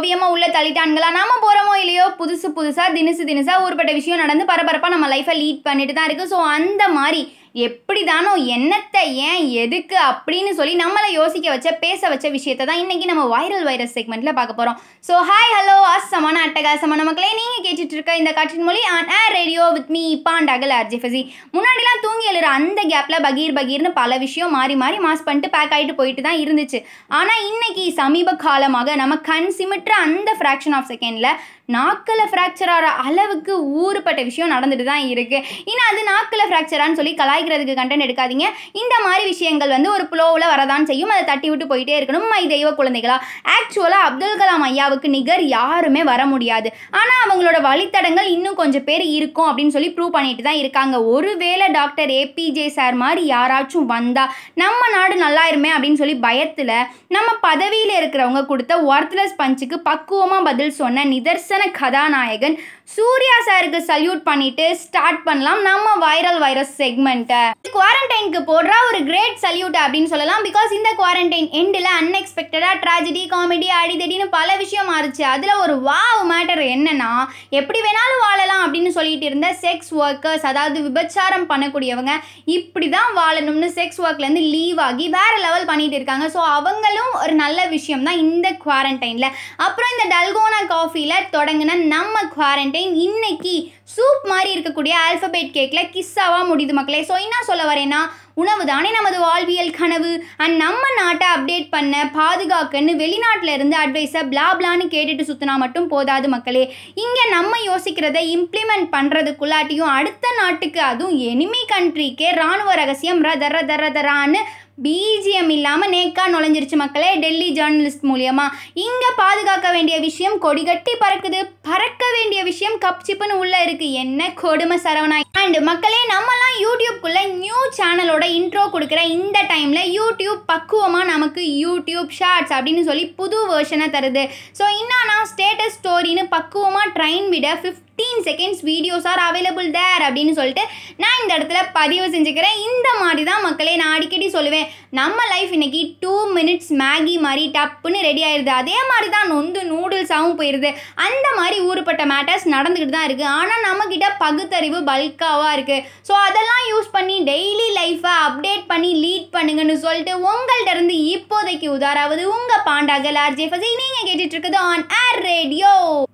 ஓவியமாக உள்ள தள்ளிட்டான்களா நாம போகிறோமோ இல்லையோ? புதுசு புதுசாக தினுசு தினுசாக ஊர்பட்ட விஷயம் நடந்து பரபரப்பாக நம்ம லைஃப்பை லீட் பண்ணிட்டு தான் இருக்குது ஸோ அந்த மாதிரி எப்படி தானோ என்னத்தை ஏன் எதுக்கு அப்படின்னு சொல்லி நம்மளை யோசிக்க வச்ச பேச வச்ச விஷயத்தை தான் இன்றைக்கி நம்ம வைரல் வைரஸ் செக்மெண்ட்டில் பார்க்க போகிறோம் ஸோ ஹாய் ஹலோ அசமான அட்டகாசமான மக்களே நீங்கள் கேட்டுட்டு இருக்க இந்த காற்றின் மொழி on air radio with me பாண்டாகல் ஆர்ஜிஃபசி முன்னாடிலாம் தூங்கி எழுற அந்த கேப்பில் பகீர் பகீர்னு பல விஷயம் மாறி மாறி மாஸ் பண்ணிட்டு பேக் ஆகிட்டு போயிட்டு தான் இருந்துச்சு. ஆனால் இன்னைக்கு சமீப காலமாக நம்ம கண் சிமிட்டுற அந்த ஃப்ராக்ஷன் ஆஃப் செகண்டில் நாக்கில் ஃப்ராக்சர் ஆகிற அளவுக்கு ஊறுப்பட்ட விஷயம் நடந்துட்டு தான் இருக்குது இன்னும் அது நாக்கில் ஃப்ராக்சரானு சொல்லி கலாய்க்கிறதுக்கு கண்டென்ட் எடுக்காதீங்க. இந்த மாதிரி விஷயங்கள் வந்து ஒரு ப்ளோவில் வரதான் செய்யும். அதை தட்டி விட்டு போயிட்டே இருக்கணும். மை தெய்வ குழந்தைகளா. ஆக்சுவலாக அப்துல் கலாம் ஐயாவுக்கு நிகர் யாருமே வர முடியாது. ஆனால் அவங்களோட வழித்தடங்கள் இன்னும் கொஞ்சம் பேர் இருக்கும் அப்படின்னு சொல்லி ப்ரூவ் பண்ணிட்டு தான் இருக்காங்க. ஒருவேளை டாக்டர் ஏபிஜே சார் மாதிரி யாராச்சும் வந்தா நம்ம நாடு நல்லாயிருமே அப்படின்னு சொல்லி பயத்தில் நம்ம பதவியில் இருக்கிறவங்க கொடுத்த ஒர்த்லெஸ் பஞ்சுக்கு பக்குவமாக பதில் சொன்ன நிதர்சன கதாநாயகன் சூர்யா சாருக்கு சல்யூட் பண்ணிட்டு ஸ்டார்ட் பண்ணலாம். நம்ம வைரல் வைரஸ் செக்மெண்ட்டை குவாரண்டைனுக்கு போடுற ஒரு கிரேட் சல்யூட் அப்படின்னு சொல்லலாம். பிகாஸ் இந்த குவாரண்டைன் எண்டில் அன்எக்ஸ்பெக்டடாக ட்ராஜடி காமெடி அடிதடின்னு பல விஷயம் மாறுச்சு. அதில் ஒரு வாவ் மேட்டர் என்னன்னா எப்படி வேணாலும் வாழலாம் அப்படின்னு சொல்லிட்டு இருந்த செக்ஸ் ஒர்க்கர்ஸ் அதாவது விபச்சாரம் பண்ணக்கூடியவங்க இப்படி தான் வாழணும்னு செக்ஸ் ஒர்க்லேருந்து லீவ் ஆகி வேற லெவல் பண்ணிட்டு இருக்காங்க. ஸோ அவங்களும் ஒரு நல்ல விஷயம் தான் இந்த குவாரண்டைனில் அப்புறம் இந்த டல்கோனா காஃபியில் தொடங்கின நம்ம குவாரண்டைன் இன்னைக்கு சூப் மாதிரி இருக்கக்கூடிய ஆல்ஃபபேட் கேக்கில் கிஸ்ஸாவாக முடியுது மக்களே. ஸோ என்ன சொல்ல வரேன்னா உணவு தானே நமது வாழ்வியல் கனவு? அண்ட் நம்ம நாட்டை அப்டேட் பண்ண பாதுகாக்கன்னு வெளிநாட்டில் இருந்து அட்வைஸை பிளாப்லான்னு கேட்டுட்டு சுற்றினா மட்டும் போதாது மக்களே. இங்கே நம்ம யோசிக்கிறத இம்ப்ளிமெண்ட் பண்ணுறதுக்குள்ளாட்டியும் அடுத்த நாட்டுக்கு அதுவும் எனிமி கண்ட்ரிக்கே ராணுவ ரகசியம் ரத ரத ரதரான்னு பிஜிஎம் இல்லாமல் நேக்கா நுழைஞ்சிருச்சு மக்களே டெல்லி ஜேர்னலிஸ்ட் மூலியமா. இங்கே பாதுகாக்க வேண்டிய விஷயம் கொடிகட்டி பறக்குது. பறக்க வேண்டிய விஷயம் கப் சிப்புன்னு உள்ளே இருக்கு. என்ன கொடுமை சரவணா. அண்ட் மக்களே நம்மலாம் யூடியூப்குள்ள நியூ சேனலோட இன்ட்ரோ கொடுக்குற இந்த டைமில் யூடியூப் பக்குவமாக நமக்கு யூடியூப் ஷார்ட்ஸ் அப்படின்னு சொல்லி புது வேர்ஷனை தருது. ஸோ இன்னும் நான் ஸ்டேட்டஸ் ஸ்டோரின்னு பக்குவமாக ட்ரெயின் விட fifteen seconds videos are available there அப்படின்னு சொல்லிட்டு நான் இந்த இடத்துல பதிவு செஞ்சுக்கிறேன். இந்த மாதிரி தான் மக்களே நான் அடிக்கடி சொல்லுவேன். நம்ம லைஃப் இன்னைக்கு டூ மினிட்ஸ் மேகி மாதிரி டப்புன்னு ரெடி ஆயிடுது அதே மாதிரி தான் நொந்து நூடுல்ஸாகவும் போயிடுது அந்த மாதிரி ஊறுப்பட்ட மேட்டர்ஸ் நடந்துக்கிட்டு தான் இருக்குது ஆனால் நம்மக்கிட்ட பகுத்தறிவு பல்காவாக இருக்குது ஸோ அதெல்லாம் யூஸ் பண்ணி டெய்லி லைஃப்பை அப்டேட் பண்ணி லீட் பண்ணுங்கன்னு சொல்லிட்டு உங்கள்ட்ட இருந்து இப்போதைக்கு உதாராவது உங்கள் பாண்டாகல் ஆர்ஜே ஃபசி நீங்கள் கேட்டுட்ருக்குது ஆன் ஏர் ரேடியோ